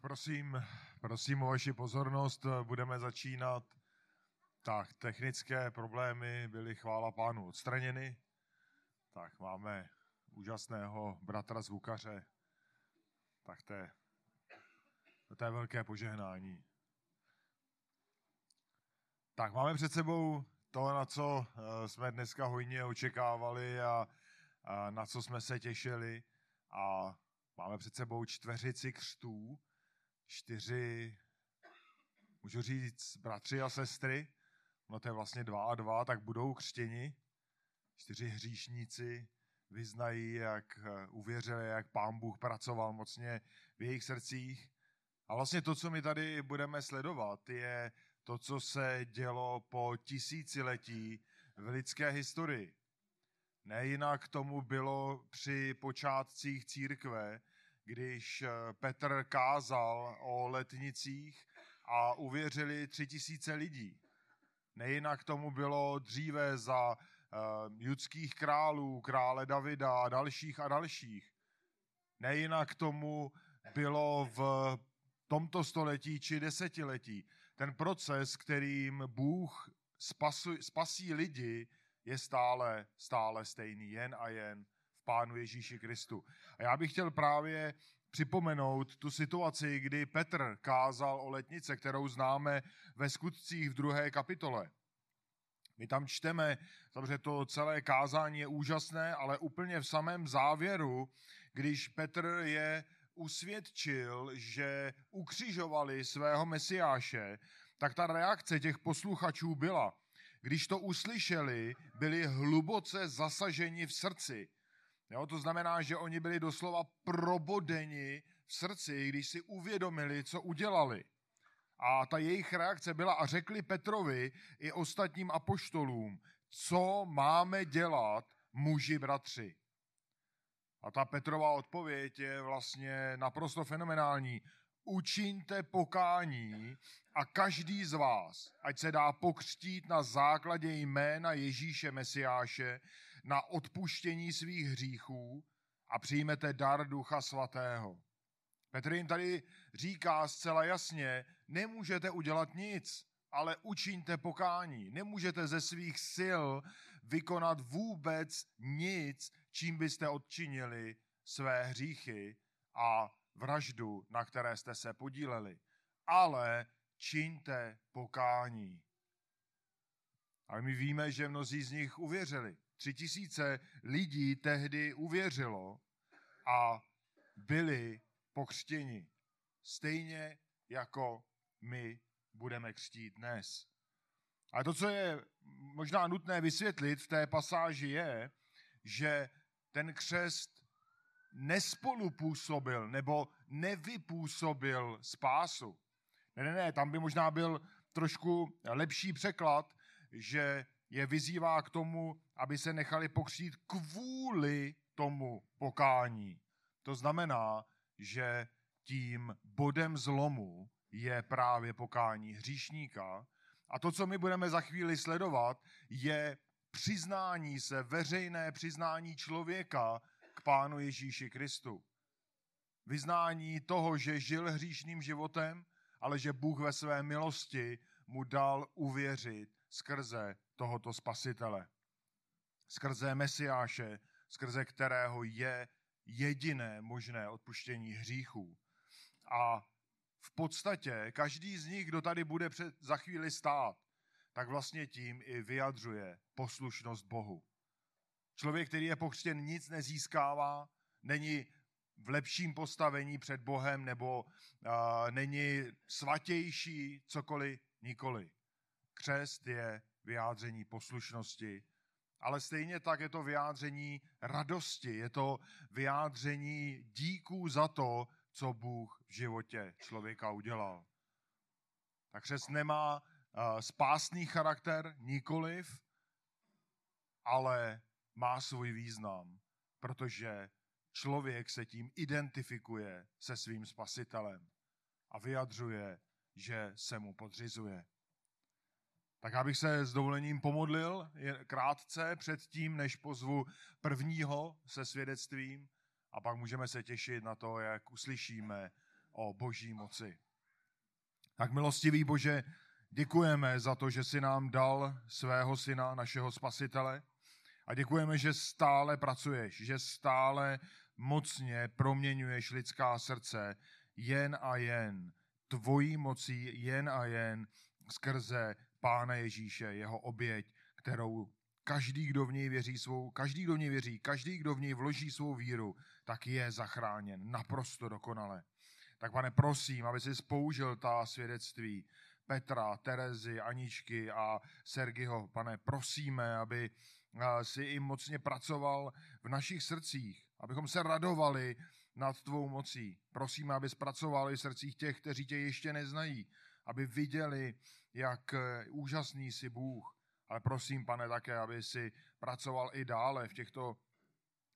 Prosím, prosím o vaši pozornost. Budeme začínat. Tak, technické problémy byly chvála pánu odstraněny. Tak, máme úžasného bratra zvukaře. Tak to je, to je velké požehnání. Tak, máme před sebou to, na co eh, jsme dneska hojně očekávali a, a na co jsme se těšili. A máme před sebou čtveřici křtů, čtyři, můžu říct, bratři a sestry, no to je vlastně dva a dva, tak budou křtěni. Čtyři hříšníci vyznají, jak eh, uvěřili, jak pán Bůh pracoval mocně v jejich srdcích. A vlastně to, co my tady budeme sledovat, je to, co se dělo po tisíciletí v lidské historii. Nejinak tomu bylo při počátcích církve, když eh, Petr kázal o letnicích a uvěřili tři tisíce lidí. Nejinak tomu bylo dříve za uh, judských králů, krále Davida a dalších a dalších. Nejinak tomu bylo v tomto století či desetiletí. Ten proces, kterým Bůh spasu, spasí lidi, je stále, stále stejný, jen a jen Pánu Ježíši Kristu. A já bych chtěl právě připomenout tu situaci, kdy Petr kázal o letnice, kterou známe ve skutcích v druhé kapitole. My tam čteme, samozřejmě to celé kázání je úžasné, ale úplně v samém závěru, když Petr je usvědčil, že ukřižovali svého mesiáše, tak ta reakce těch posluchačů byla, když to uslyšeli, byli hluboce zasaženi v srdci. Jo, to znamená, že oni byli doslova probodeni v srdci, když si uvědomili, co udělali. A ta jejich reakce byla, a řekli Petrovi i ostatním apoštolům, co máme dělat, muži bratři. A ta Petrova odpověď je vlastně naprosto fenomenální. Učiňte pokání a každý z vás, ať se dá pokřtít na základě jména Ježíše Mesiáše, na odpuštění svých hříchů a přijmete dar Ducha Svatého. Petr jim tady říká zcela jasně, nemůžete udělat nic, ale učiňte pokání. Nemůžete ze svých sil vykonat vůbec nic, čím byste odčinili své hříchy a vraždu, na které jste se podíleli. Ale čiňte pokání. A my víme, že mnozí z nich uvěřili. Tři tisíce lidí tehdy uvěřilo a byli pokřtěni. Stejně jako my budeme křtít dnes. A to, co je možná nutné vysvětlit v té pasáži, je, že ten křest nespolupůsobil nebo nevypůsobil spásu. Ne, ne, ne, tam by možná byl trošku lepší překlad, že je vyzývá k tomu, aby se nechali pokřít kvůli tomu pokání. To znamená, že tím bodem zlomu je právě pokání hříšníka. A to, co my budeme za chvíli sledovat, je přiznání se, veřejné přiznání člověka k Pánu Ježíši Kristu. Vyznání toho, že žil hříšným životem, ale že Bůh ve své milosti mu dal uvěřit skrze tohoto spasitele. Skrze Mesiáše, skrze kterého je jediné možné odpuštění hříchů. A v podstatě každý z nich, kdo tady bude před, za chvíli stát, tak vlastně tím i vyjadřuje poslušnost Bohu. Člověk, který je pokřtěn, nic nezískává, není v lepším postavení před Bohem nebo uh, není svatější, cokoliv, nikoli. Křest je vyjádření poslušnosti, ale stejně tak je to vyjádření radosti, je to vyjádření díků za to, co Bůh v životě člověka udělal. Tak křest nemá uh, spásný charakter, nikoliv, ale má svůj význam, protože člověk se tím identifikuje se svým spasitelem a vyjadřuje, že se mu podřizuje. Tak abych se s dovolením pomodlil krátce před tím, než pozvu prvního se svědectvím a pak můžeme se těšit na to, jak uslyšíme o boží moci. Tak milostivý Bože, děkujeme za to, že jsi nám dal svého syna, našeho spasitele. A děkujeme, že stále pracuješ, že stále mocně proměňuješ lidská srdce jen a jen tvojí mocí, jen a jen skrze Pána Ježíše, jeho oběť, kterou každý, kdo v něj věří svou, každý, kdo v něj věří, každý, kdo v něj vloží svou víru, tak je zachráněn naprosto dokonale. Tak pane, prosím, aby jsi spoužil ta svědectví Petra, Terezy, Aničky a Sergiho. Pane, prosíme, aby si i mocně pracoval v našich srdcích, abychom se radovali nad tvou mocí. Prosíme, aby zpracovali v srdcích těch, kteří tě ještě neznají, aby viděli, jak úžasný jsi Bůh. Ale prosím, pane, také, aby si pracoval i dále v těchto,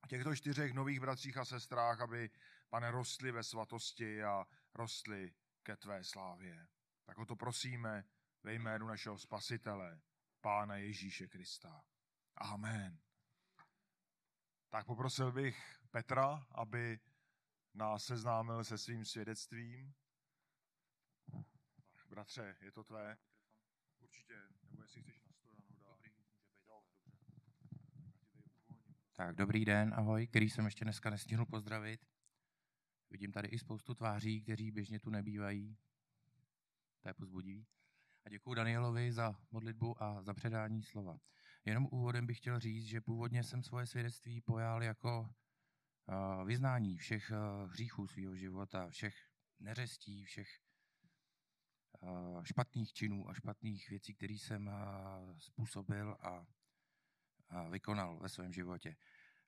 těchto čtyřech nových bratřích a sestrách, aby, pane, rostli ve svatosti a rostli ke tvé slávě. Tak o to prosíme ve jménu našeho Spasitele, Pána Ježíše Krista. Amen. Tak poprosil bych Petra, aby nás seznámil se svým svědectvím. Bratře, je to tvé? Určitě, nebo jestli chceš na stole Dobrý, může být. Jo, dobře. Tak, dobrý den, ahoj, který jsem ještě dneska nestihl pozdravit. Vidím tady i spoustu tváří, kteří běžně tu nebývají. To je pozbudivý. A děkuji Danielovi za modlitbu a za předání slova. Jenom úvodem bych chtěl říct, že původně jsem svoje svědectví pojal jako vyznání všech hříchů svého života, všech neřestí, všech špatných činů a špatných věcí, které jsem způsobil a vykonal ve svém životě.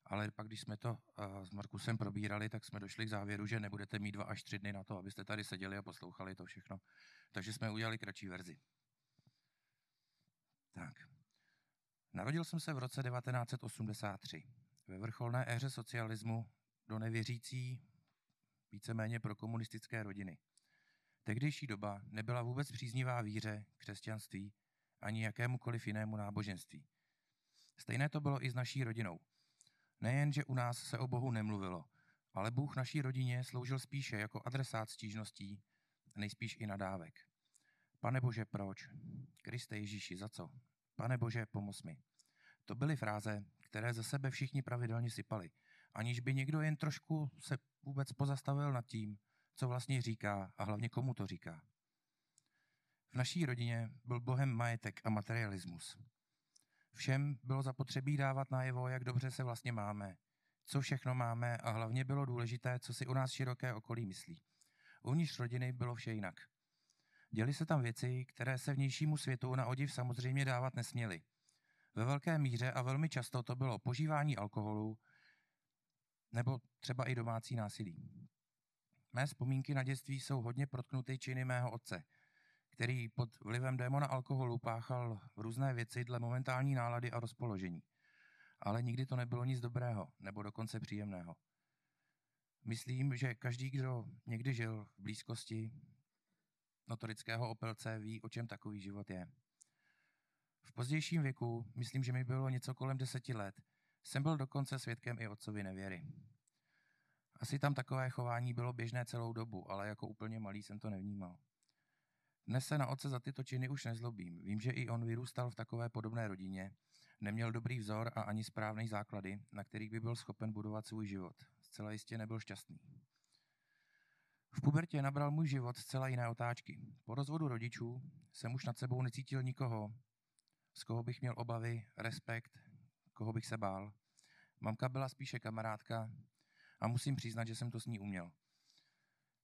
Ale pak, když jsme to s Markusem probírali, tak jsme došli k závěru, že nebudete mít dva až tři dny na to, abyste tady seděli a poslouchali to všechno. Takže jsme udělali kratší verzi. Tak. Narodil jsem se v roce 1983. Ve vrcholné éře socialismu do nevěřící, víceméně pro komunistické rodiny. Tehdejší doba nebyla vůbec příznivá víře, křesťanství ani jakémukoliv jinému náboženství. Stejné to bylo i s naší rodinou. Nejen, že u nás se o Bohu nemluvilo, ale Bůh naší rodině sloužil spíše jako adresát stížností, nejspíš i nadávek. Pane Bože, proč? Kriste Ježíši, za co? Pane Bože, pomoz mi. To byly fráze, které ze sebe všichni pravidelně sypali, aniž by někdo jen trošku se vůbec pozastavil nad tím, co vlastně říká a hlavně komu to říká. V naší rodině byl bohem majetek a materialismus. Všem bylo zapotřebí dávat najevo, jak dobře se vlastně máme, co všechno máme a hlavně bylo důležité, co si u nás široké okolí myslí. Uvnitř rodiny bylo vše jinak. Děli se tam věci, které se vnějšímu světu na odiv samozřejmě dávat nesměly. Ve velké míře a velmi často to bylo požívání alkoholu nebo třeba i domácí násilí. Mé vzpomínky na dětství jsou hodně protknuty činy mého otce, který pod vlivem démona alkoholu páchal různé věci dle momentální nálady a rozpoložení. Ale nikdy to nebylo nic dobrého, nebo dokonce příjemného. Myslím, že každý, kdo někdy žil v blízkosti notorického opelce, ví, o čem takový život je. V pozdějším věku, myslím, že mi bylo něco kolem deseti let, jsem byl dokonce svědkem i otcovi nevěry. Asi tam takové chování bylo běžné celou dobu, ale jako úplně malý jsem to nevnímal. Dnes se na otce za tyto činy už nezlobím. Vím, že i on vyrůstal v takové podobné rodině, neměl dobrý vzor a ani správný základy, na kterých by byl schopen budovat svůj život. Zcela jistě nebyl šťastný. V pubertě nabral můj život zcela jiné otáčky. Po rozvodu rodičů jsem už nad sebou necítil nikoho, z koho bych měl obavy, respekt, koho bych se bál. Mamka byla spíše kamarádka a musím přiznat, že jsem to s ní uměl.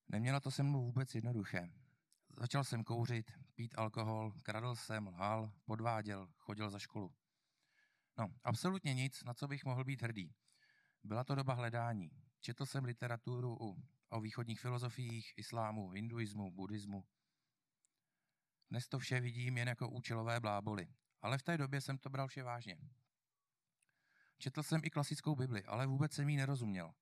Neměla to se mnou vůbec jednoduché. Začal jsem kouřit, pít alkohol, kradl jsem, lhal, podváděl, chodil za školu. No, absolutně nic, na co bych mohl být hrdý. Byla to doba hledání. Četl jsem literaturu o východních filozofiích, islámu, hinduismu, buddhismu. Dnes to vše vidím jen jako účelové bláboli. Ale v té době jsem to bral vše vážně. Četl jsem i klasickou Bibli, ale vůbec jsem jí nerozuměl.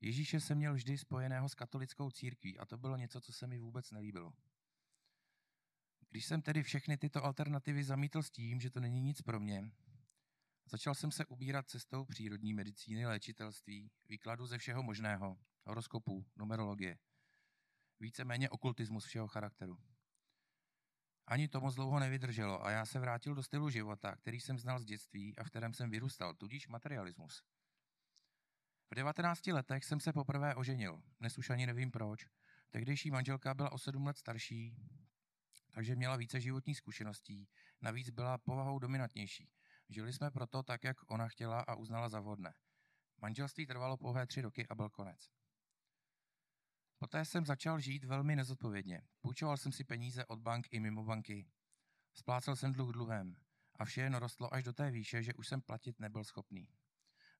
Ježíše jsem měl vždy spojeného s katolickou církví a to bylo něco, co se mi vůbec nelíbilo. Když jsem tedy všechny tyto alternativy zamítl s tím, že to není nic pro mě, začal jsem se ubírat cestou přírodní medicíny, léčitelství, výkladu ze všeho možného, horoskopů, numerologie. Víceméně okultismus všeho charakteru. Ani to moc dlouho nevydrželo a já se vrátil do stylu života, který jsem znal z dětství a v kterém jsem vyrůstal, tudíž materialismus. V 19 letech jsem se poprvé oženil, dnes už ani nevím proč. Tehdejší manželka byla o 7 let starší, takže měla více životních zkušeností, navíc byla povahou dominantnější. Žili jsme proto tak, jak ona chtěla a uznala za vhodné. Manželství trvalo pouhé tři roky a byl konec. Poté jsem začal žít velmi nezodpovědně. Půjčoval jsem si peníze od bank i mimo banky. Splácel jsem dluh dluhem a vše jen rostlo až do té výše, že už jsem platit nebyl schopný.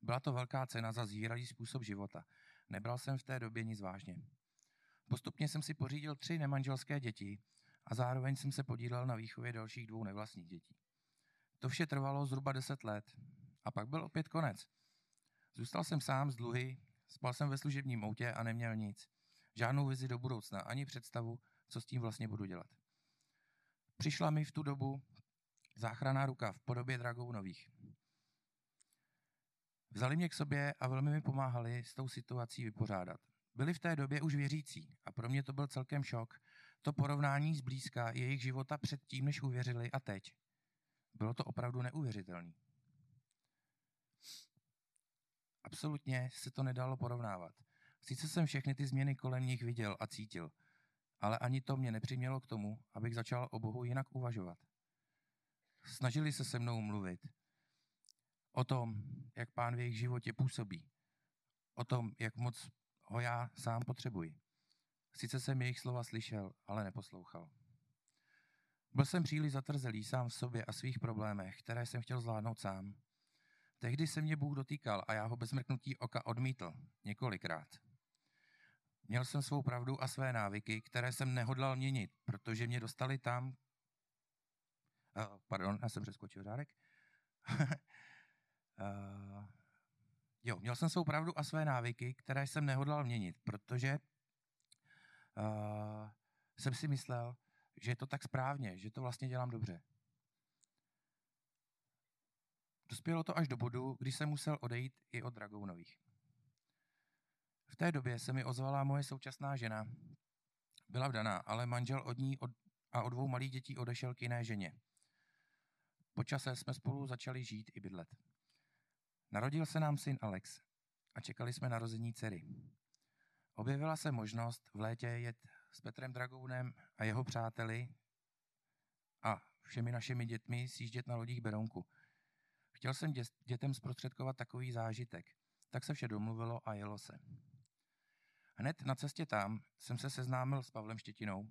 Byla to velká cena za zvíravý způsob života. Nebral jsem v té době nic vážně. Postupně jsem si pořídil tři nemanželské děti a zároveň jsem se podílel na výchově dalších dvou nevlastních dětí. To vše trvalo zhruba deset let a pak byl opět konec. Zůstal jsem sám z dluhy, spal jsem ve služebním autě a neměl nic. Žádnou vizi do budoucna, ani představu, co s tím vlastně budu dělat. Přišla mi v tu dobu záchranná ruka v podobě Dragounových. Vzali mě k sobě a velmi mi pomáhali s tou situací vypořádat. Byli v té době už věřící a pro mě to byl celkem šok. To porovnání zblízka jejich života před tím, než uvěřili a teď. Bylo to opravdu neuvěřitelné. Absolutně se to nedalo porovnávat. Sice jsem všechny ty změny kolem nich viděl a cítil, ale ani to mě nepřimělo k tomu, abych začal o Bohu jinak uvažovat. Snažili se se mnou mluvit o tom, jak pán v jejich životě působí, o tom, jak moc ho já sám potřebuji. Sice jsem jejich slova slyšel, ale neposlouchal. Byl jsem příliš zatrzelý sám v sobě a svých problémech, které jsem chtěl zvládnout sám. Tehdy se mě Bůh dotýkal a já ho bez mrknutí oka odmítl několikrát. Měl jsem svou pravdu a své návyky, které jsem nehodlal měnit, protože mě dostali tam... Uh, pardon, já jsem přeskočil řádek. uh, jo, měl jsem svou pravdu a své návyky, které jsem nehodlal měnit, protože uh, jsem si myslel, že je to tak správně, že to vlastně dělám dobře. Dospělo to až do bodu, kdy jsem musel odejít i od Dragounových. V té době se mi ozvala moje současná žena. Byla vdaná, ale manžel od ní od, a od dvou malých dětí odešel k jiné ženě. Po čase jsme spolu začali žít i bydlet. Narodil se nám syn Alex a čekali jsme narození dcery. Objevila se možnost v létě jet s Petrem Dragounem a jeho přáteli a všemi našimi dětmi sjíždět na lodích Berounku. Chtěl jsem dětem zprostředkovat takový zážitek, tak se vše domluvilo a jelo se. Hned na cestě tam jsem se seznámil s Pavlem Štětinou.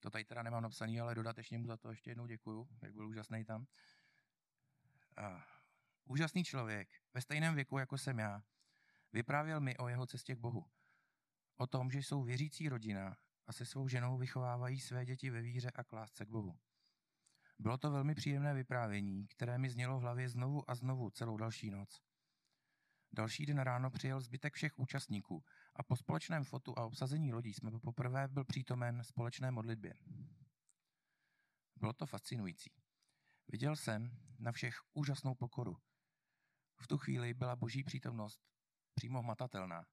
To tady teda nemám napsaný, ale dodatečně mu za to ještě jednou děkuju, jak byl úžasný tam. Úžasný člověk, ve stejném věku, jako jsem já, vyprávěl mi o jeho cestě k Bohu. O tom, že jsou věřící rodina a se svou ženou vychovávají své děti ve víře a klásce k Bohu. Bylo to velmi příjemné vyprávění, které mi znělo v hlavě znovu a znovu celou další noc. Další den ráno přijel zbytek všech účastníků a po společném fotu a obsazení lodí jsme poprvé byl přítomen společné modlitbě. Bylo to fascinující. Viděl jsem na všech úžasnou pokoru. V tu chvíli byla boží přítomnost přímo hmatatelná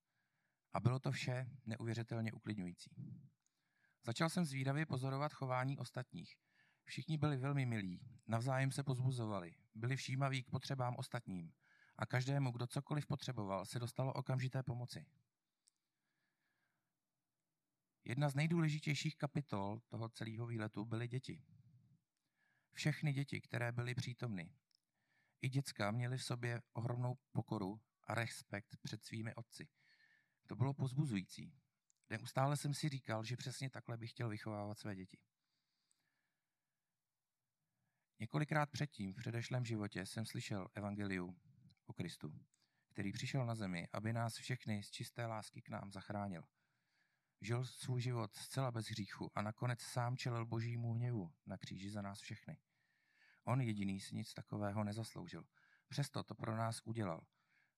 a bylo to vše neuvěřitelně uklidňující. Začal jsem zvídavě pozorovat chování ostatních. Všichni byli velmi milí, navzájem se pozbuzovali, byli všímaví k potřebám ostatním – a každému, kdo cokoliv potřeboval, se dostalo okamžité pomoci. Jedna z nejdůležitějších kapitol toho celého výletu byly děti. Všechny děti, které byly přítomny, i děcka měly v sobě ohromnou pokoru a respekt před svými otci. To bylo pozbuzující. Neustále jsem si říkal, že přesně takhle bych chtěl vychovávat své děti. Několikrát předtím v předešlém životě jsem slyšel evangelium o Kristu, který přišel na zemi, aby nás všechny z čisté lásky k nám zachránil. Žil svůj život zcela bez hříchu a nakonec sám čelil božímu hněvu na kříži za nás všechny. On jediný si nic takového nezasloužil. Přesto to pro nás udělal.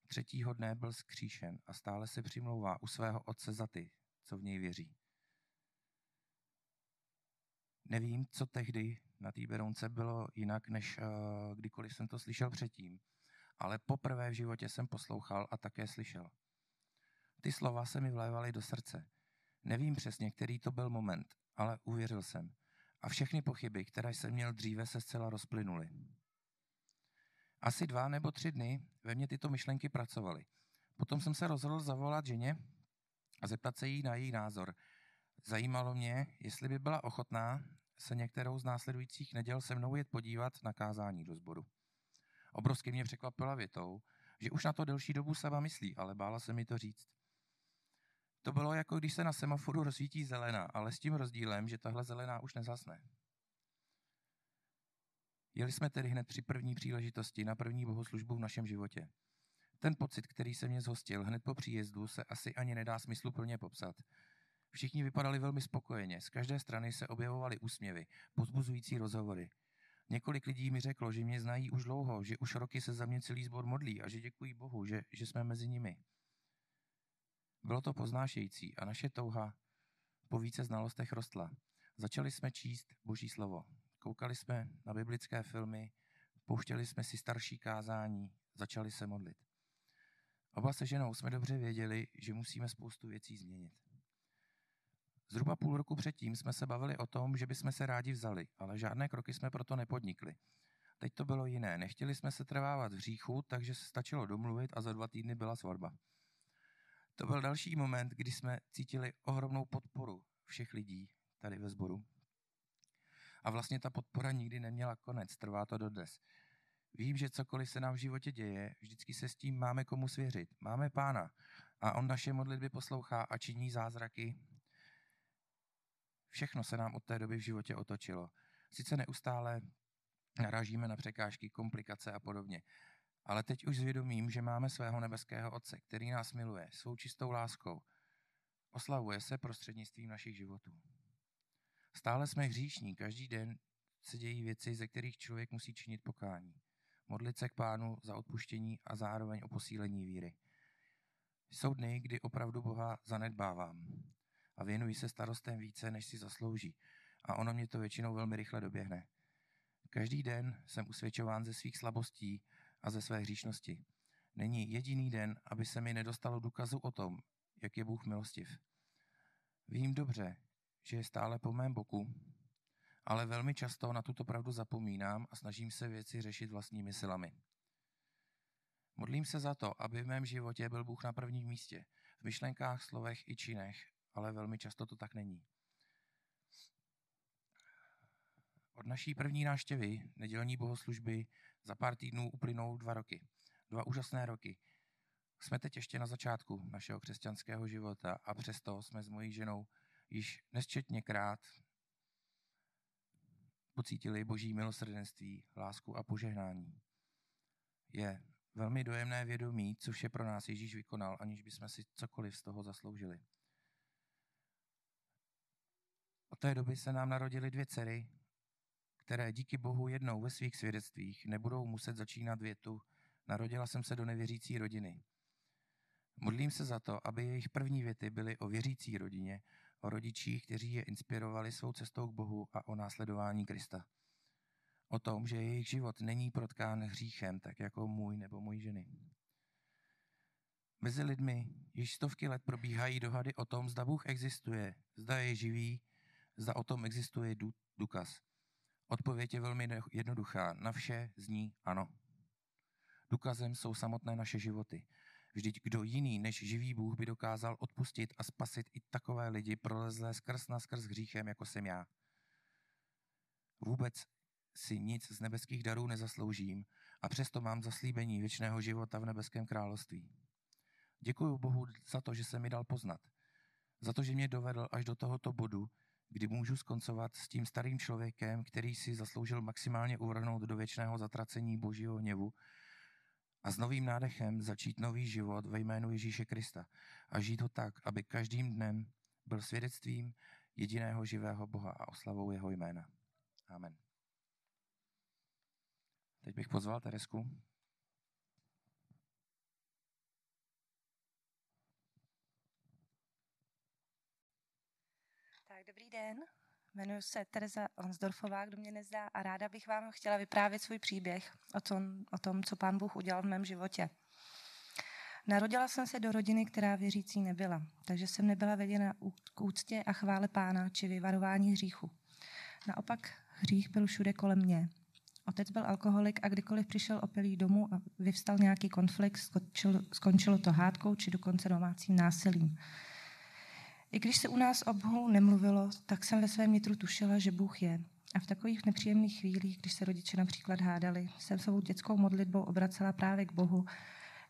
Třetího dne byl skříšen a stále se přimlouvá u svého otce za ty, co v něj věří. Nevím, co tehdy na té Berounce bylo jinak, než uh, kdykoliv jsem to slyšel předtím ale poprvé v životě jsem poslouchal a také slyšel. Ty slova se mi vlévaly do srdce. Nevím přesně, který to byl moment, ale uvěřil jsem. A všechny pochyby, které jsem měl dříve, se zcela rozplynuly. Asi dva nebo tři dny ve mně tyto myšlenky pracovaly. Potom jsem se rozhodl zavolat ženě a zeptat se jí na její názor. Zajímalo mě, jestli by byla ochotná se některou z následujících neděl se mnou jet podívat na kázání do sboru. Obrovsky mě překvapila větou, že už na to delší dobu sama myslí, ale bála se mi to říct. To bylo jako když se na semaforu rozsvítí zelená, ale s tím rozdílem, že tahle zelená už nezasne. Jeli jsme tedy hned při první příležitosti na první bohoslužbu v našem životě. Ten pocit, který se mě zhostil hned po příjezdu, se asi ani nedá smysluplně popsat. Všichni vypadali velmi spokojeně, z každé strany se objevovaly úsměvy, pozbuzující rozhovory. Několik lidí mi řeklo, že mě znají už dlouho, že už roky se za mě celý sbor modlí a že děkují Bohu, že, že jsme mezi nimi. Bylo to poznášející a naše touha po více znalostech rostla. Začali jsme číst Boží slovo. Koukali jsme na biblické filmy, pouštěli jsme si starší kázání, začali se modlit. Oba se ženou jsme dobře věděli, že musíme spoustu věcí změnit. Zhruba půl roku předtím jsme se bavili o tom, že bychom se rádi vzali, ale žádné kroky jsme proto nepodnikli. Teď to bylo jiné. Nechtěli jsme se trvávat v hříchu, takže se stačilo domluvit a za dva týdny byla svatba. To byl další moment, kdy jsme cítili ohromnou podporu všech lidí tady ve sboru. A vlastně ta podpora nikdy neměla konec, trvá to dodnes. Vím, že cokoliv se nám v životě děje, vždycky se s tím máme komu svěřit. Máme pána a on naše modlitby poslouchá a činí zázraky. Všechno se nám od té doby v životě otočilo. Sice neustále narážíme na překážky, komplikace a podobně, ale teď už zvědomím, že máme svého nebeského Otce, který nás miluje svou čistou láskou. Oslavuje se prostřednictvím našich životů. Stále jsme hříšní, každý den se dějí věci, ze kterých člověk musí činit pokání. Modlit se k pánu za odpuštění a zároveň o posílení víry. Jsou dny, kdy opravdu Boha zanedbávám a věnuji se starostem více, než si zaslouží. A ono mě to většinou velmi rychle doběhne. Každý den jsem usvědčován ze svých slabostí a ze své hříšnosti. Není jediný den, aby se mi nedostalo důkazu o tom, jak je Bůh milostiv. Vím dobře, že je stále po mém boku, ale velmi často na tuto pravdu zapomínám a snažím se věci řešit vlastními silami. Modlím se za to, aby v mém životě byl Bůh na prvním místě, v myšlenkách, slovech i činech, ale velmi často to tak není. Od naší první náštěvy nedělní bohoslužby za pár týdnů uplynou dva roky. Dva úžasné roky. Jsme teď ještě na začátku našeho křesťanského života a přesto jsme s mojí ženou již nesčetněkrát pocítili boží milosrdenství, lásku a požehnání. Je velmi dojemné vědomí, co vše pro nás Ježíš vykonal, aniž bychom si cokoliv z toho zasloužili. Od té doby se nám narodily dvě dcery, které díky Bohu jednou ve svých svědectvích nebudou muset začínat větu Narodila jsem se do nevěřící rodiny. Modlím se za to, aby jejich první věty byly o věřící rodině, o rodičích, kteří je inspirovali svou cestou k Bohu a o následování Krista. O tom, že jejich život není protkán hříchem, tak jako můj nebo můj ženy. Mezi lidmi již stovky let probíhají dohady o tom, zda Bůh existuje, zda je živý, zda o tom existuje důkaz. Odpověď je velmi jednoduchá. Na vše zní ano. Důkazem jsou samotné naše životy. Vždyť kdo jiný než živý Bůh by dokázal odpustit a spasit i takové lidi prolezlé skrz na skrz hříchem, jako jsem já. Vůbec si nic z nebeských darů nezasloužím a přesto mám zaslíbení věčného života v nebeském království. Děkuji Bohu za to, že se mi dal poznat. Za to, že mě dovedl až do tohoto bodu, kdy můžu skoncovat s tím starým člověkem, který si zasloužil maximálně uvrhnout do věčného zatracení božího hněvu a s novým nádechem začít nový život ve jménu Ježíše Krista a žít ho tak, aby každým dnem byl svědectvím jediného živého Boha a oslavou jeho jména. Amen. Teď bych pozval Teresku. Tak, dobrý den. Jmenuji se Tereza Lansdorfová, kdo mě nezdá, a ráda bych vám chtěla vyprávět svůj příběh o tom, o tom, co pán Bůh udělal v mém životě. Narodila jsem se do rodiny, která věřící nebyla, takže jsem nebyla veděna k úctě a chvále pána či vyvarování hříchu. Naopak hřích byl všude kolem mě. Otec byl alkoholik a kdykoliv přišel opilý domů a vyvstal nějaký konflikt, skončilo to hádkou či dokonce domácím násilím. I když se u nás o Bohu nemluvilo, tak jsem ve svém nitru tušila, že Bůh je. A v takových nepříjemných chvílích, když se rodiče například hádali, jsem svou dětskou modlitbou obracela právě k Bohu,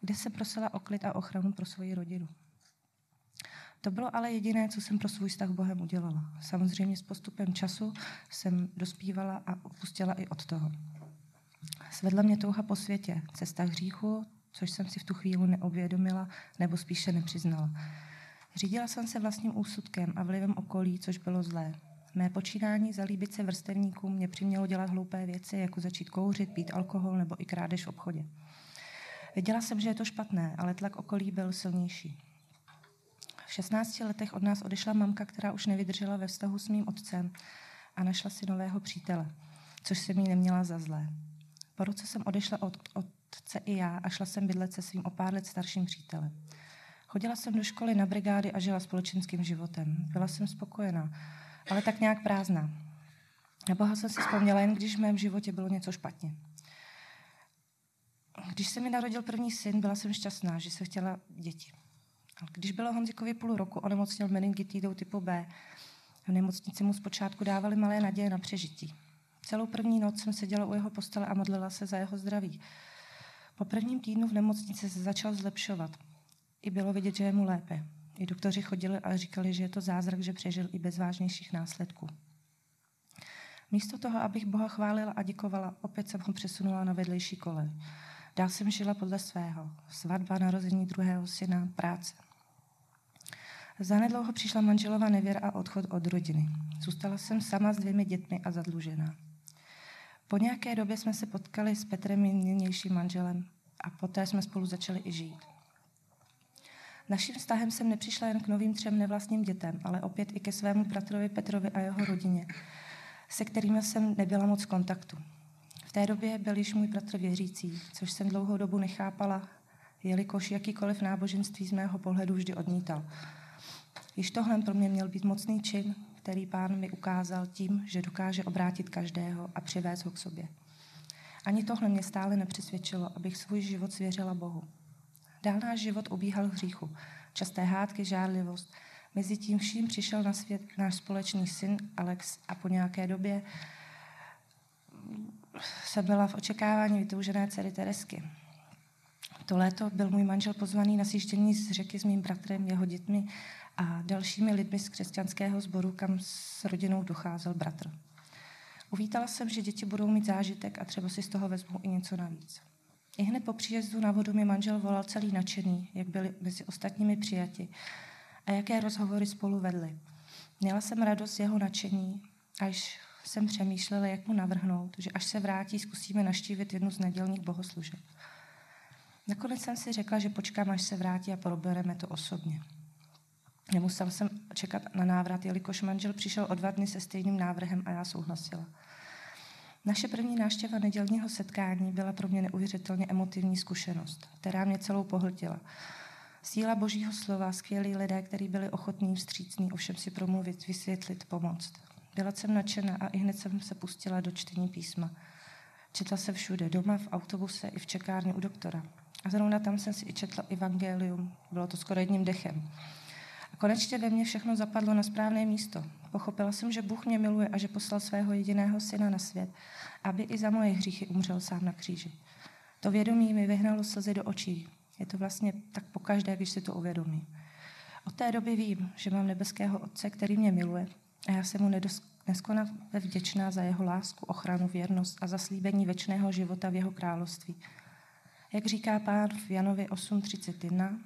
kde se prosila o klid a ochranu pro svoji rodinu. To bylo ale jediné, co jsem pro svůj vztah Bohem udělala. Samozřejmě s postupem času jsem dospívala a opustila i od toho. Svedla mě touha po světě, cesta hříchu, což jsem si v tu chvíli neuvědomila nebo spíše nepřiznala. Řídila jsem se vlastním úsudkem a vlivem okolí, což bylo zlé. Mé počínání zalíbit se vrstevníkům mě přimělo dělat hloupé věci, jako začít kouřit, pít alkohol nebo i krádež v obchodě. Věděla jsem, že je to špatné, ale tlak okolí byl silnější. V 16 letech od nás odešla mamka, která už nevydržela ve vztahu s mým otcem a našla si nového přítele, což se mi neměla za zlé. Po roce jsem odešla od otce i já a šla jsem bydlet se svým o pár let starším přítelem. Chodila jsem do školy na brigády a žila společenským životem. Byla jsem spokojená, ale tak nějak prázdná. Na Boha jsem si vzpomněla jen, když v mém životě bylo něco špatně. Když se mi narodil první syn, byla jsem šťastná, že se chtěla děti. Když bylo Honzikovi půl roku, onemocněl meningitidou typu B. V nemocnici mu zpočátku dávali malé naděje na přežití. Celou první noc jsem seděla u jeho postele a modlila se za jeho zdraví. Po prvním týdnu v nemocnici se začal zlepšovat. I bylo vidět, že je mu lépe. I doktoři chodili a říkali, že je to zázrak, že přežil i bez vážnějších následků. Místo toho, abych Boha chválila a děkovala, opět jsem ho přesunula na vedlejší kole. Dál jsem žila podle svého. Svatba, narození druhého syna, práce. Zanedlouho přišla manželova nevěra a odchod od rodiny. Zůstala jsem sama s dvěmi dětmi a zadlužená. Po nějaké době jsme se potkali s Petrem, nynějším manželem, a poté jsme spolu začali i žít. Naším vztahem jsem nepřišla jen k novým třem nevlastním dětem, ale opět i ke svému bratrovi Petrovi a jeho rodině, se kterými jsem nebyla moc kontaktu. V té době byl již můj bratr věřící, což jsem dlouhou dobu nechápala, jelikož jakýkoliv náboženství z mého pohledu vždy odmítal. Již tohle pro mě měl být mocný čin, který pán mi ukázal tím, že dokáže obrátit každého a přivést ho k sobě. Ani tohle mě stále nepřesvědčilo, abych svůj život svěřila Bohu. Dál náš život ubíhal v hříchu. Časté hádky, žárlivost. Mezi tím vším přišel na svět náš společný syn Alex a po nějaké době jsem byla v očekávání vytoužené dcery Teresky. To léto byl můj manžel pozvaný na sjíždění z řeky s mým bratrem, jeho dětmi a dalšími lidmi z křesťanského sboru, kam s rodinou docházel bratr. Uvítala jsem, že děti budou mít zážitek a třeba si z toho vezmu i něco navíc. I hned po příjezdu na vodu mi manžel volal celý nadšený, jak byli mezi ostatními přijati a jaké rozhovory spolu vedli. Měla jsem radost jeho nadšení, až jsem přemýšlela, jak mu navrhnout, že až se vrátí, zkusíme naštívit jednu z nedělních bohoslužeb. Nakonec jsem si řekla, že počkám, až se vrátí a probereme to osobně. Nemusel jsem čekat na návrat, jelikož manžel přišel o dva dny se stejným návrhem a já souhlasila. Naše první návštěva nedělního setkání byla pro mě neuvěřitelně emotivní zkušenost, která mě celou pohltila. Síla božího slova, skvělí lidé, kteří byli ochotní, vstřícní, ovšem si promluvit, vysvětlit, pomoct. Byla jsem nadšená a i hned jsem se pustila do čtení písma. Četla se všude, doma, v autobuse i v čekárně u doktora. A zrovna tam jsem si i četla evangelium. Bylo to skoro jedním dechem. A konečně ve mně všechno zapadlo na správné místo. Pochopila jsem, že Bůh mě miluje a že poslal svého jediného syna na svět, aby i za moje hříchy umřel sám na kříži. To vědomí mi vyhnalo slzy do očí. Je to vlastně tak pokaždé, když si to uvědomí. Od té doby vím, že mám nebeského Otce, který mě miluje a já jsem mu neskonale vděčná za jeho lásku, ochranu, věrnost a zaslíbení věčného života v jeho království. Jak říká pán v Janovi 8.31,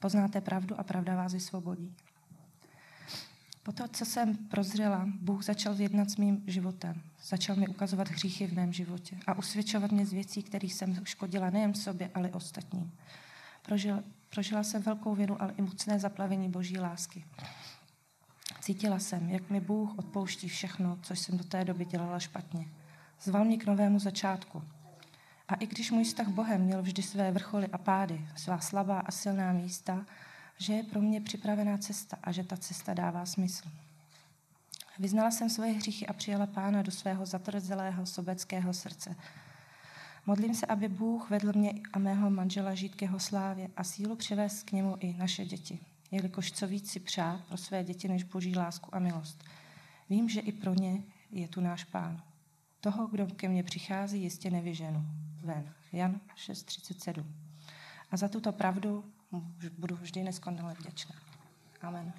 poznáte pravdu a pravda vás vysvobodí. Po to, co jsem prozřela, Bůh začal jednat s mým životem. Začal mi ukazovat hříchy v mém životě a usvědčovat mě z věcí, které jsem škodila nejen sobě, ale ostatním. Prožil, prožila jsem velkou vinu, ale i mocné zaplavení boží lásky. Cítila jsem, jak mi Bůh odpouští všechno, co jsem do té doby dělala špatně. Zval mě k novému začátku. A i když můj vztah Bohem měl vždy své vrcholy a pády, svá slabá a silná místa, že je pro mě připravená cesta a že ta cesta dává smysl. Vyznala jsem svoje hříchy a přijala pána do svého zatrzelého sobeckého srdce. Modlím se, aby Bůh vedl mě a mého manžela žít k jeho slávě a sílu přivést k němu i naše děti. Jelikož co víc si přát pro své děti než boží lásku a milost. Vím, že i pro ně je tu náš pán. Toho, kdo ke mně přichází, jistě nevyženu. Ven. Jan 6.37. A za tuto pravdu budu vždy neskonale vděčná. Amen.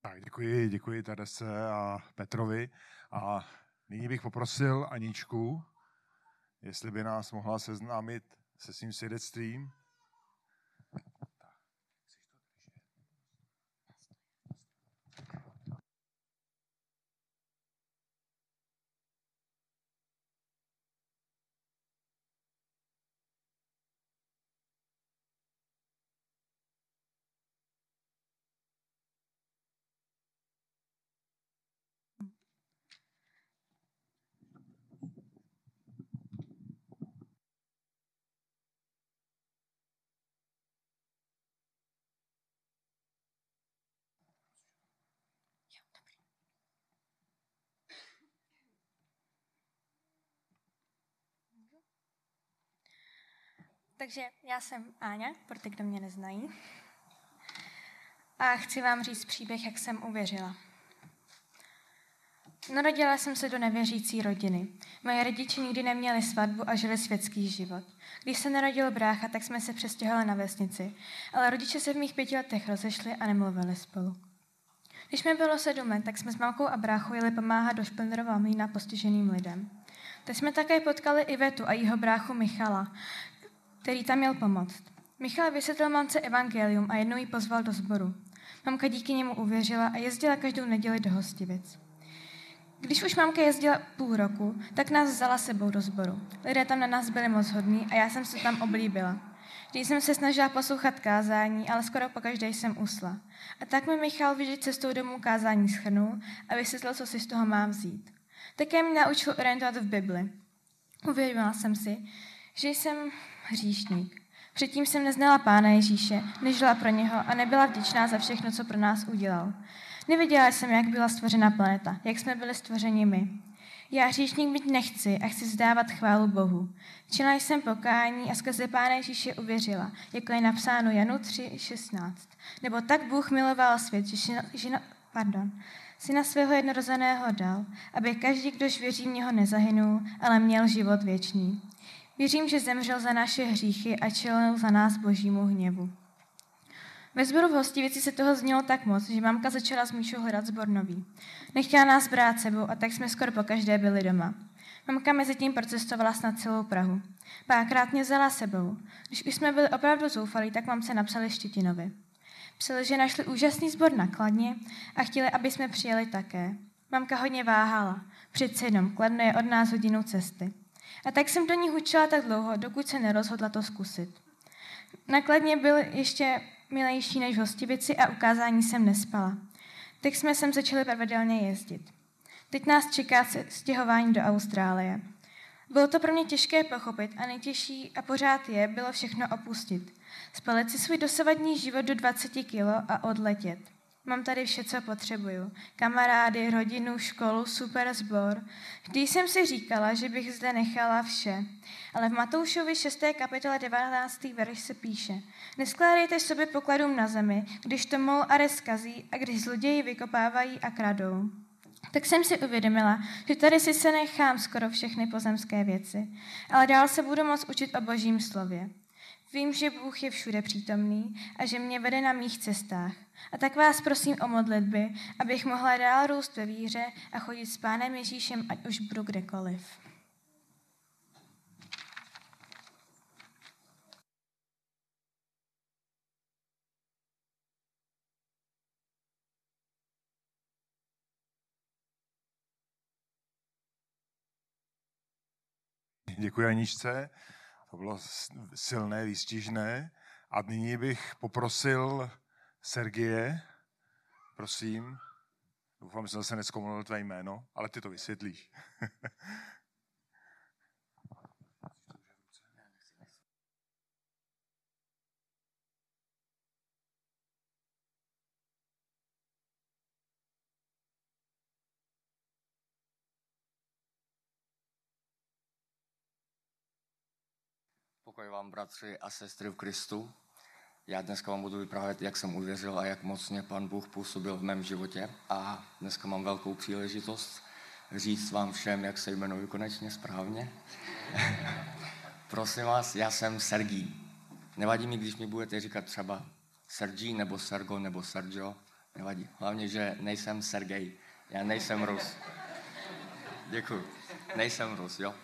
Tak, děkuji, děkuji Terese a Petrovi. A nyní bych poprosil Aničku, jestli by nás mohla seznámit se svým svědectvím. Takže já jsem Áňa, pro ty, kdo mě neznají. A chci vám říct příběh, jak jsem uvěřila. Narodila jsem se do nevěřící rodiny. Moje rodiče nikdy neměli svatbu a žili světský život. Když se narodil brácha, tak jsme se přestěhovali na vesnici, ale rodiče se v mých pěti letech rozešli a nemluvili spolu. Když mi bylo sedm let, tak jsme s mamkou a bráchou jeli pomáhat do Špendrova mlýna postiženým lidem. Teď jsme také potkali Ivetu a jeho bráchu Michala, který tam měl pomoct. Michal vysvětlil mamce evangelium a jednou ji pozval do sboru. Mamka díky němu uvěřila a jezdila každou neděli do hostivic. Když už mamka jezdila půl roku, tak nás vzala sebou do sboru. Lidé tam na nás byli moc hodní a já jsem se tam oblíbila. Když jsem se snažila poslouchat kázání, ale skoro po každé jsem usla. A tak mi Michal vždy cestou domů kázání schrnul a vysvětlil, co si z toho mám vzít. Také mě naučil orientovat v Bibli. Uvědomila jsem si, že jsem hříšník. Předtím jsem neznala Pána Ježíše, nežila pro něho a nebyla vděčná za všechno, co pro nás udělal. Neviděla jsem, jak byla stvořena planeta, jak jsme byli stvořeni my. Já hříšník být nechci a chci zdávat chválu Bohu. Čila jsem pokání a skrze Pána Ježíše uvěřila, jako je napsáno Janu 3.16. Nebo tak Bůh miloval svět, že, že pardon, syna svého jednorozeného dal, aby každý, kdož věří v něho, nezahynul, ale měl život věčný. Věřím, že zemřel za naše hříchy a čelil za nás božímu hněvu. Ve sboru v Hostivici se toho znělo tak moc, že mamka začala s Míšou hledat zbor nový. Nechtěla nás brát sebou a tak jsme skoro po každé byli doma. Mamka mezi tím procestovala snad celou Prahu. Párkrát mě vzala sebou. Když už jsme byli opravdu zoufalí, tak mamce napsali Štětinovi. Psali, že našli úžasný sbor na Kladně a chtěli, aby jsme přijeli také. Mamka hodně váhala. Přece jenom Kladno je od nás hodinou cesty. A tak jsem do ní hučela tak dlouho, dokud se nerozhodla to zkusit. Nakladně byl ještě milejší než v hostivici a ukázání jsem nespala. Teď jsme sem začali pravidelně jezdit. Teď nás čeká stěhování do Austrálie. Bylo to pro mě těžké pochopit a nejtěžší a pořád je bylo všechno opustit. Spalit si svůj dosavadní život do 20 kilo a odletět. Mám tady vše, co potřebuju. Kamarády, rodinu, školu, super sbor. Vždy jsem si říkala, že bych zde nechala vše. Ale v Matoušovi 6. kapitole 19. verš se píše Neskládejte sobě pokladům na zemi, když to mol a skazí a když zloději vykopávají a kradou. Tak jsem si uvědomila, že tady si se nechám skoro všechny pozemské věci, ale dál se budu moct učit o božím slově. Vím, že Bůh je všude přítomný a že mě vede na mých cestách. A tak vás prosím o modlitby, abych mohla dál růst ve víře a chodit s Pánem Ježíšem, ať už budu kdekoliv. Děkuji Aničce, to bylo silné, výstižné. A nyní bych poprosil Sergie, prosím. Doufám, že jsem zase neskomolil tvé jméno, ale ty to vysvětlíš. Pokoj vám, bratři a sestry v Kristu. Já dneska vám budu vyprávět, jak jsem uvěřil a jak mocně pan Bůh působil v mém životě. A dneska mám velkou příležitost říct vám všem, jak se jmenuji konečně správně. Prosím vás, já jsem Sergí. Nevadí mi, když mi budete říkat třeba Sergí nebo Sergo nebo Sergio. Nevadí. Hlavně, že nejsem Sergej. Já nejsem Rus. Děkuji. Nejsem Rus, jo?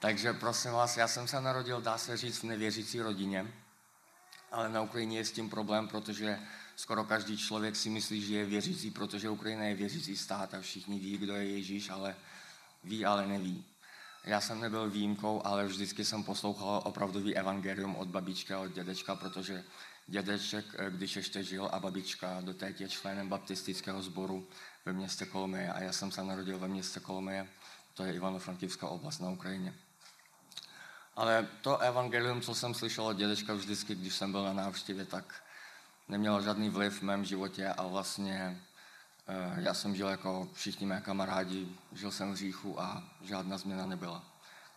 Takže prosím vás, já jsem se narodil, dá se říct, v nevěřící rodině, ale na Ukrajině je s tím problém, protože skoro každý člověk si myslí, že je věřící, protože Ukrajina je věřící stát a všichni ví, kdo je Ježíš, ale ví, ale neví. Já jsem nebyl výjimkou, ale vždycky jsem poslouchal opravdový evangelium od babičky a od dědečka, protože dědeček, když ještě žil, a babička do teď je členem baptistického sboru ve městě Kolomeje a já jsem se narodil ve městě Kolomeje, to je Ivano-Frankivská oblast na Ukrajině. Ale to evangelium, co jsem slyšel od dědečka vždycky, když jsem byl na návštěvě, tak nemělo žádný vliv v mém životě a vlastně eh, já jsem žil jako všichni mé kamarádi, žil jsem v říchu a žádná změna nebyla.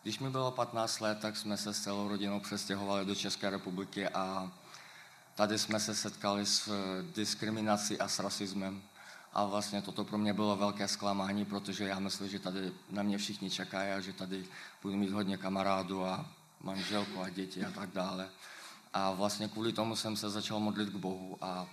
Když mi bylo 15 let, tak jsme se s celou rodinou přestěhovali do České republiky a tady jsme se setkali s eh, diskriminací a s rasismem. A vlastně toto pro mě bylo velké zklamání, protože já myslím, že tady na mě všichni čekají a že tady budu mít hodně kamarádů a manželku a děti a tak dále. A vlastně kvůli tomu jsem se začal modlit k Bohu a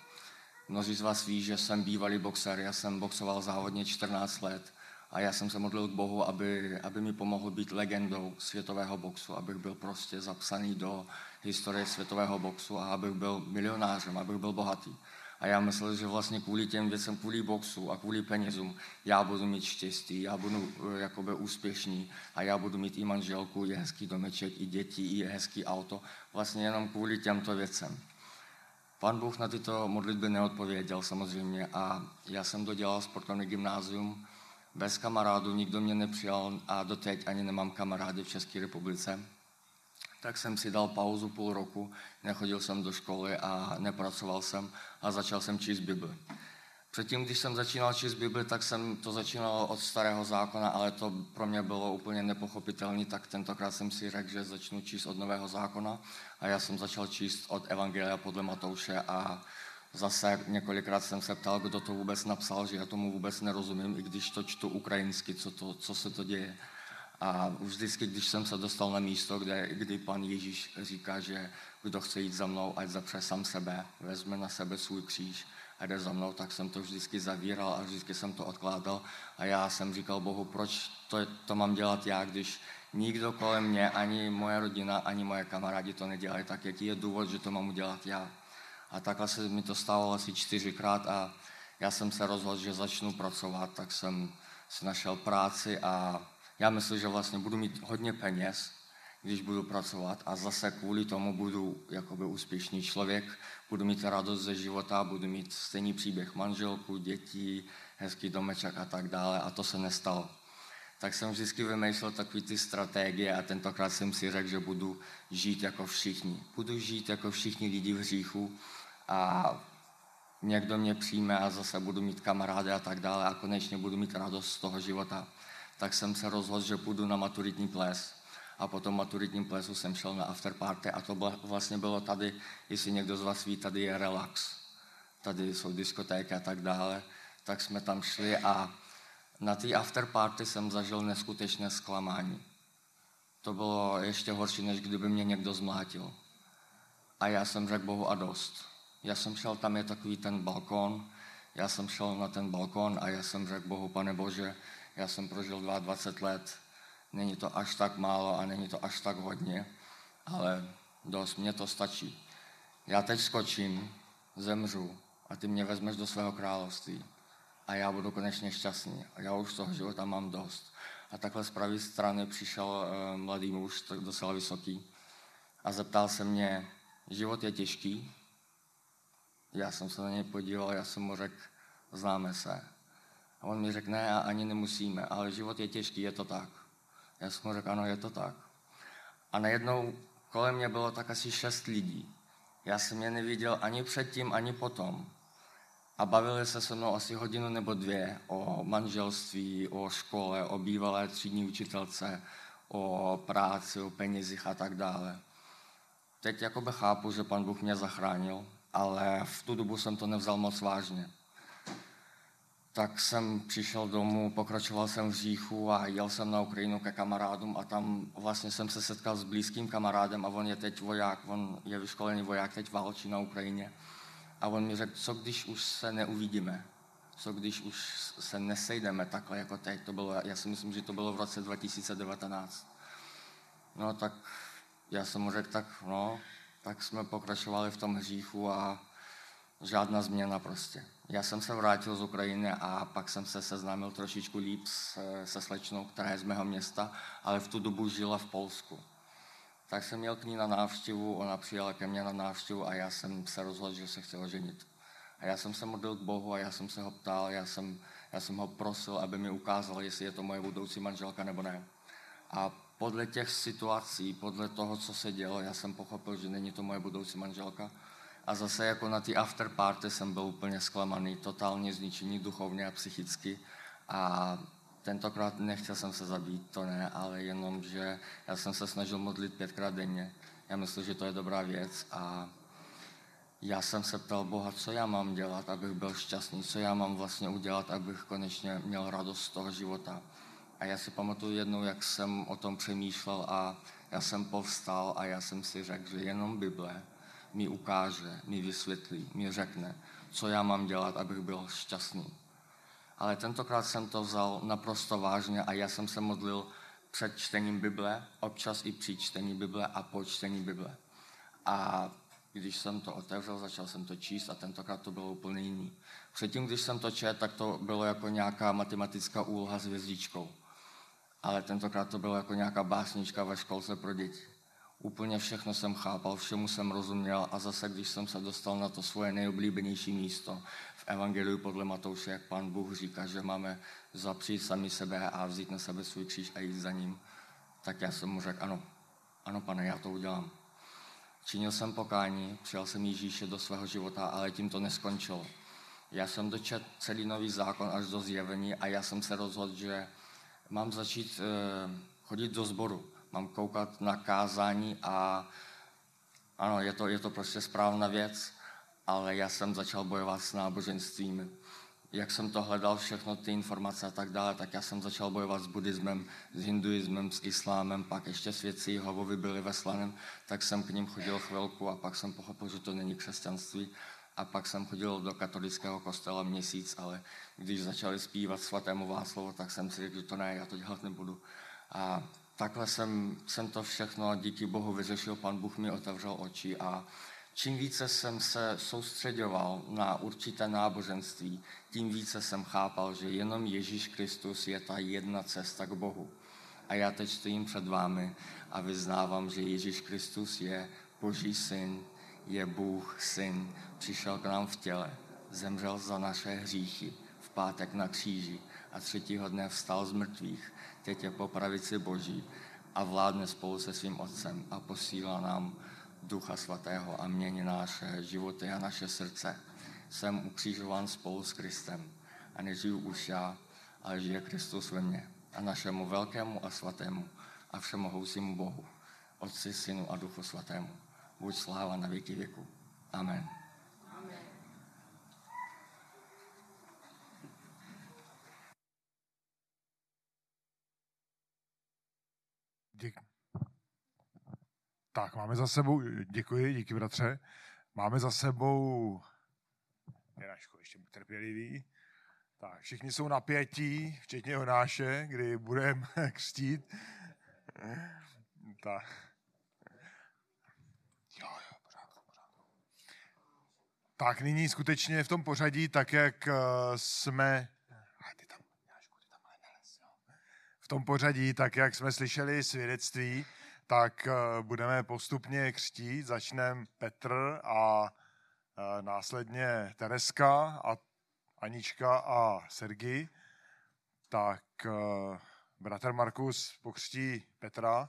mnozí z vás ví, že jsem bývalý boxer, já jsem boxoval závodně 14 let a já jsem se modlil k Bohu, aby, aby mi pomohl být legendou světového boxu, abych byl prostě zapsaný do historie světového boxu a abych byl milionářem, abych byl bohatý. A já myslel, že vlastně kvůli těm věcem, kvůli boxu a kvůli penězům, já budu mít štěstí, já budu eh, jakoby úspěšný a já budu mít i manželku, i hezký domeček, i děti, i hezký auto. Vlastně jenom kvůli těmto věcem. Pan Bůh na tyto modlitby neodpověděl samozřejmě a já jsem dodělal sportovní gymnázium bez kamarádů, nikdo mě nepřijal a doteď ani nemám kamarády v České republice tak jsem si dal pauzu půl roku, nechodil jsem do školy a nepracoval jsem a začal jsem číst Bibli. Předtím, když jsem začínal číst Bibli, tak jsem to začínal od starého zákona, ale to pro mě bylo úplně nepochopitelné, tak tentokrát jsem si řekl, že začnu číst od nového zákona a já jsem začal číst od Evangelia podle Matouše a zase několikrát jsem se ptal, kdo to vůbec napsal, že já tomu vůbec nerozumím, i když to čtu ukrajinsky, co, to, co se to děje. A vždycky, když jsem se dostal na místo, kde, kdy pan Ježíš říká, že kdo chce jít za mnou, ať zapře sám sebe, vezme na sebe svůj kříž a jde za mnou, tak jsem to vždycky zavíral a vždycky jsem to odkládal. A já jsem říkal Bohu, proč to, to mám dělat já, když nikdo kolem mě, ani moje rodina, ani moje kamarádi to nedělají, tak jaký je důvod, že to mám udělat já. A takhle se mi to stalo asi čtyřikrát a já jsem se rozhodl, že začnu pracovat, tak jsem si našel práci a já myslím, že vlastně budu mít hodně peněz, když budu pracovat a zase kvůli tomu budu jakoby úspěšný člověk, budu mít radost ze života, budu mít stejný příběh manželku, dětí, hezký domeček a tak dále a to se nestalo. Tak jsem vždycky vymýšlel takové ty strategie a tentokrát jsem si řekl, že budu žít jako všichni. Budu žít jako všichni lidi v hříchu a někdo mě přijme a zase budu mít kamarády a tak dále a konečně budu mít radost z toho života tak jsem se rozhodl, že půjdu na maturitní ples. A po tom maturitním plesu jsem šel na afterparty a to vlastně bylo tady, jestli někdo z vás ví, tady je relax. Tady jsou diskotéky a tak dále. Tak jsme tam šli a na té afterparty jsem zažil neskutečné zklamání. To bylo ještě horší, než kdyby mě někdo zmlátil. A já jsem řekl Bohu a dost. Já jsem šel, tam je takový ten balkon, já jsem šel na ten balkon a já jsem řekl Bohu, pane Bože, já jsem prožil 22 let, není to až tak málo a není to až tak hodně, ale dost, mně to stačí. Já teď skočím, zemřu a ty mě vezmeš do svého království a já budu konečně šťastný. A já už toho života mám dost. A takhle z pravé strany přišel uh, mladý muž, docela vysoký, a zeptal se mě, život je těžký? Já jsem se na něj podíval, já jsem mu řekl, známe se. A on mi řekl, ne, ani nemusíme, ale život je těžký, je to tak. Já jsem mu řekl, ano, je to tak. A najednou kolem mě bylo tak asi šest lidí. Já jsem je neviděl ani předtím, ani potom. A bavili se se mnou asi hodinu nebo dvě o manželství, o škole, o bývalé třídní učitelce, o práci, o penězích a tak dále. Teď jakoby chápu, že pan Bůh mě zachránil, ale v tu dobu jsem to nevzal moc vážně. Tak jsem přišel domů, pokračoval jsem v říchu a jel jsem na Ukrajinu ke kamarádům a tam vlastně jsem se setkal s blízkým kamarádem a on je teď voják, on je vyškolený voják, teď válčí na Ukrajině. A on mi řekl, co když už se neuvidíme, co když už se nesejdeme takhle jako teď. To bylo, já si myslím, že to bylo v roce 2019. No tak já jsem mu řekl, tak no, tak jsme pokračovali v tom hříchu a žádná změna prostě. Já jsem se vrátil z Ukrajiny a pak jsem se seznámil trošičku líp se, se slečnou, která je z mého města, ale v tu dobu žila v Polsku. Tak jsem měl k ní na návštěvu, ona přijela ke mně na návštěvu a já jsem se rozhodl, že se chtěl ženit. A já jsem se modlil k Bohu a já jsem se ho ptal, já jsem, já jsem ho prosil, aby mi ukázal, jestli je to moje budoucí manželka nebo ne. A podle těch situací, podle toho, co se dělo, já jsem pochopil, že není to moje budoucí manželka. A zase jako na ty after party jsem byl úplně zklamaný, totálně zničený duchovně a psychicky. A tentokrát nechtěl jsem se zabít, to ne, ale jenom, že já jsem se snažil modlit pětkrát denně. Já myslím, že to je dobrá věc a já jsem se ptal Boha, co já mám dělat, abych byl šťastný, co já mám vlastně udělat, abych konečně měl radost z toho života. A já si pamatuju jednou, jak jsem o tom přemýšlel a já jsem povstal a já jsem si řekl, že jenom Bible mi ukáže, mi vysvětlí, mi řekne, co já mám dělat, abych byl šťastný. Ale tentokrát jsem to vzal naprosto vážně a já jsem se modlil před čtením Bible, občas i při čtení Bible a po čtení Bible. A když jsem to otevřel, začal jsem to číst a tentokrát to bylo úplně jiný. Předtím, když jsem to četl, tak to bylo jako nějaká matematická úloha s hvězdičkou. Ale tentokrát to bylo jako nějaká básnička ve školce pro děti. Úplně všechno jsem chápal, všemu jsem rozuměl a zase, když jsem se dostal na to svoje nejoblíbenější místo v Evangeliu podle Matouše, jak pán Bůh říká, že máme zapřít sami sebe a vzít na sebe svůj kříž a jít za ním, tak já jsem mu řekl, ano, ano pane, já to udělám. Činil jsem pokání, přijal jsem Ježíše do svého života, ale tím to neskončilo. Já jsem dočet celý nový zákon až do zjevení a já jsem se rozhodl, že mám začít eh, chodit do sboru, mám koukat na kázání a ano, je to, je to prostě správná věc, ale já jsem začal bojovat s náboženstvím. Jak jsem to hledal, všechno ty informace a tak dále, tak já jsem začal bojovat s buddhismem, s hinduismem, s islámem, pak ještě svědci Jehovovi byli ve Slanem, tak jsem k ním chodil chvilku a pak jsem pochopil, že to není křesťanství. A pak jsem chodil do katolického kostela měsíc, ale když začali zpívat svatému Václavu, tak jsem si řekl, že to ne, já to dělat nebudu. A takhle jsem, jsem to všechno díky Bohu vyřešil, pan Bůh mi otevřel oči a čím více jsem se soustředoval na určité náboženství, tím více jsem chápal, že jenom Ježíš Kristus je ta jedna cesta k Bohu. A já teď stojím před vámi a vyznávám, že Ježíš Kristus je Boží syn, je Bůh syn, přišel k nám v těle, zemřel za naše hříchy v pátek na kříži a třetího dne vstal z mrtvých, teď je po pravici Boží a vládne spolu se svým Otcem a posílá nám Ducha Svatého a mění naše životy a naše srdce. Jsem ukřižován spolu s Kristem a nežiju už já, ale žije Kristus ve mně a našemu velkému a svatému a všemohoucímu Bohu, Otci, Synu a Duchu Svatému. Buď sláva na věky věku. Amen. Tak, máme za sebou, děkuji, díky bratře. Máme za sebou, Jeraško, ještě buď trpělivý. Tak, všichni jsou napětí, včetně Jonáše, kdy budeme křtít. Tak. Jo, jo, pořádku, pořádku. Tak nyní skutečně v tom pořadí, tak jak eh, jsme... V tom pořadí, tak jak jsme slyšeli svědectví, tak eh, budeme postupně křtít. Začneme Petr a eh, následně Tereska a Anička a Sergi, tak eh, bratr Markus pokřtí Petra.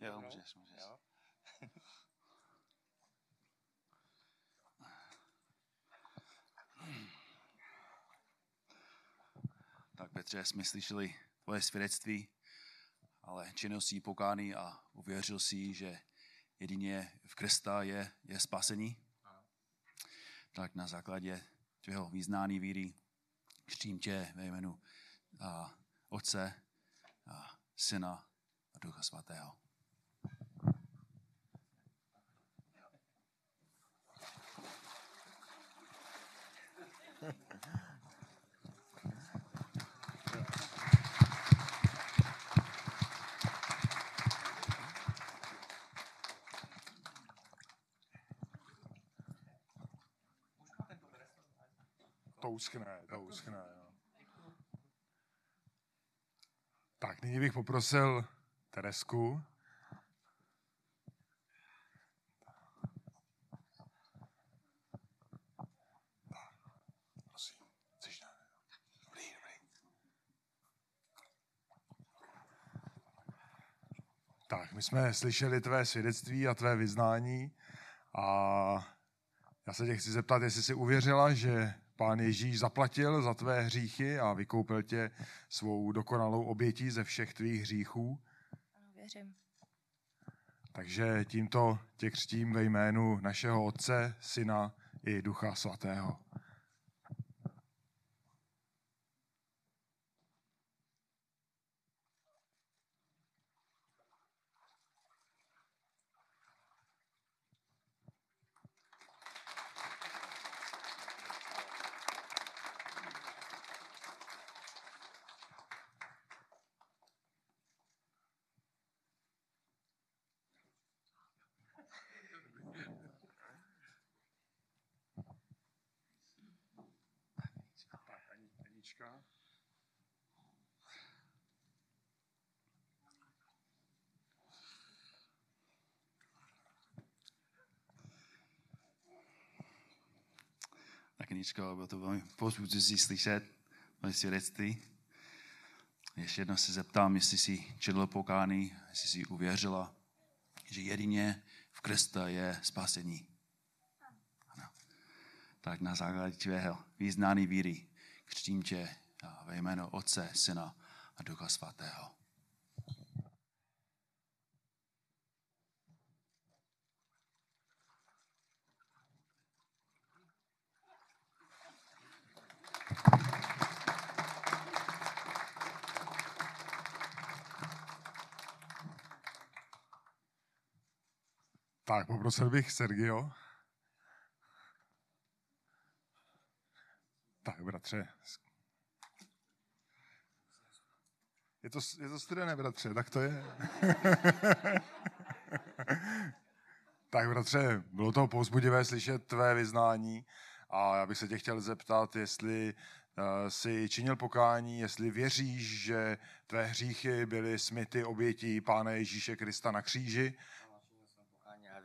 Jo, můžeš, můžeš. Jo. tak Petře, jsme slyšeli tvoje svědectví, ale činil jsi pokáný a uvěřil si, že jedině v Krista je, je spasení. Tak na základě tvého význání víry křtím tě ve jménu a, Otce, a Syna a Ducha Svatého. Uschne, to uschne. Jo. Tak, nyní bych poprosil Teresku. Tak, my jsme slyšeli tvé svědectví a tvé vyznání a já se tě chci zeptat, jestli jsi uvěřila, že Pán Ježíš zaplatil za tvé hříchy a vykoupil tě svou dokonalou obětí ze všech tvých hříchů. Ano, věřím. Takže tímto tě křtím ve jménu našeho Otce, Syna i Ducha Svatého. Aničko, bylo to velmi pozbuzující slyšet moje svědectví. Ještě jednou se zeptám, jestli jsi četl pokání, jestli jsi uvěřila, že jedině v Krista je spasení. Ano. Tak na základě tvého význání víry křtím tě ve jméno Otce, Syna a Ducha Svatého. Tak, poprosil bych Sergio. Tak, bratře. Je to, je to studené, bratře, tak to je. tak, bratře, bylo to povzbudivé slyšet tvé vyznání a já bych se tě chtěl zeptat, jestli uh, si činil pokání, jestli věříš, že tvé hříchy byly smyty obětí Pána Ježíše Krista na kříži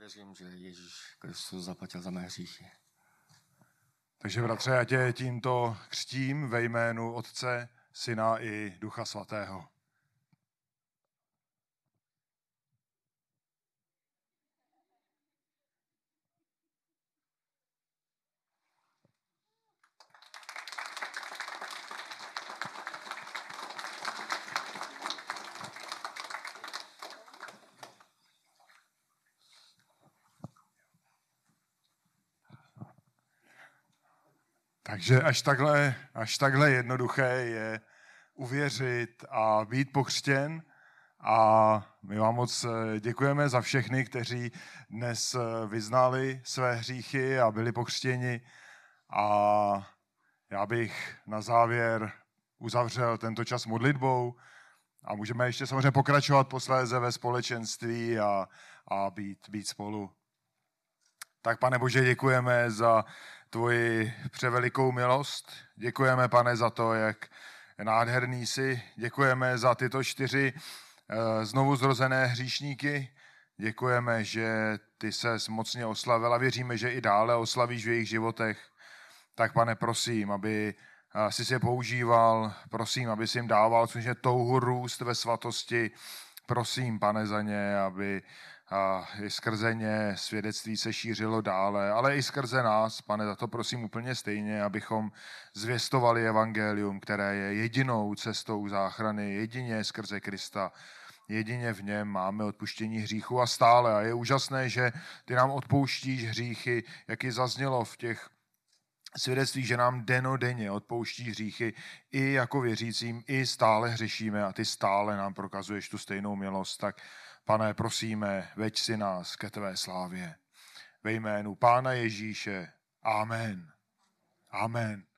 věřím, že Ježíš Kristus zaplatil za mé hříchy. Takže bratře, já tě tímto křtím ve jménu Otce, Syna i Ducha Svatého. Takže až takhle, až takhle jednoduché je uvěřit a být pokřtěn. A my vám moc eh, děkujeme za všechny, kteří dnes eh, vyznali své hříchy a byli pokřtěni. A já bych na závěr uzavřel tento čas modlitbou a můžeme ještě samozřejmě pokračovat posléze ve společenství a, a být, být spolu. Tak pane Bože, děkujeme za tvoji převelikou milost. Děkujeme, pane, za to, jak nádherný jsi. Děkujeme za tyto čtyři eh, znovu zrozené hříšníky. Děkujeme, že ty se mocně oslavil a věříme, že i dále oslavíš v jejich životech. Tak, pane, prosím, aby si se používal, prosím, aby si jim dával což je touhu růst ve svatosti. Prosím, pane, za ně, aby a i skrze ně svědectví se šířilo dále, ale i skrze nás, pane, za to prosím úplně stejně, abychom zvěstovali evangelium, které je jedinou cestou záchrany, jedině skrze Krista. Jedině v něm máme odpuštění hříchu a stále. A je úžasné, že ty nám odpouštíš hříchy, jak i zaznělo v těch svědectví, že nám denodenně odpouští hříchy i jako věřícím, i stále hřešíme a ty stále nám prokazuješ tu stejnou milost. Tak pane, prosíme, veď si nás ke tvé slávě. Ve jménu Pána Ježíše. Amen. Amen.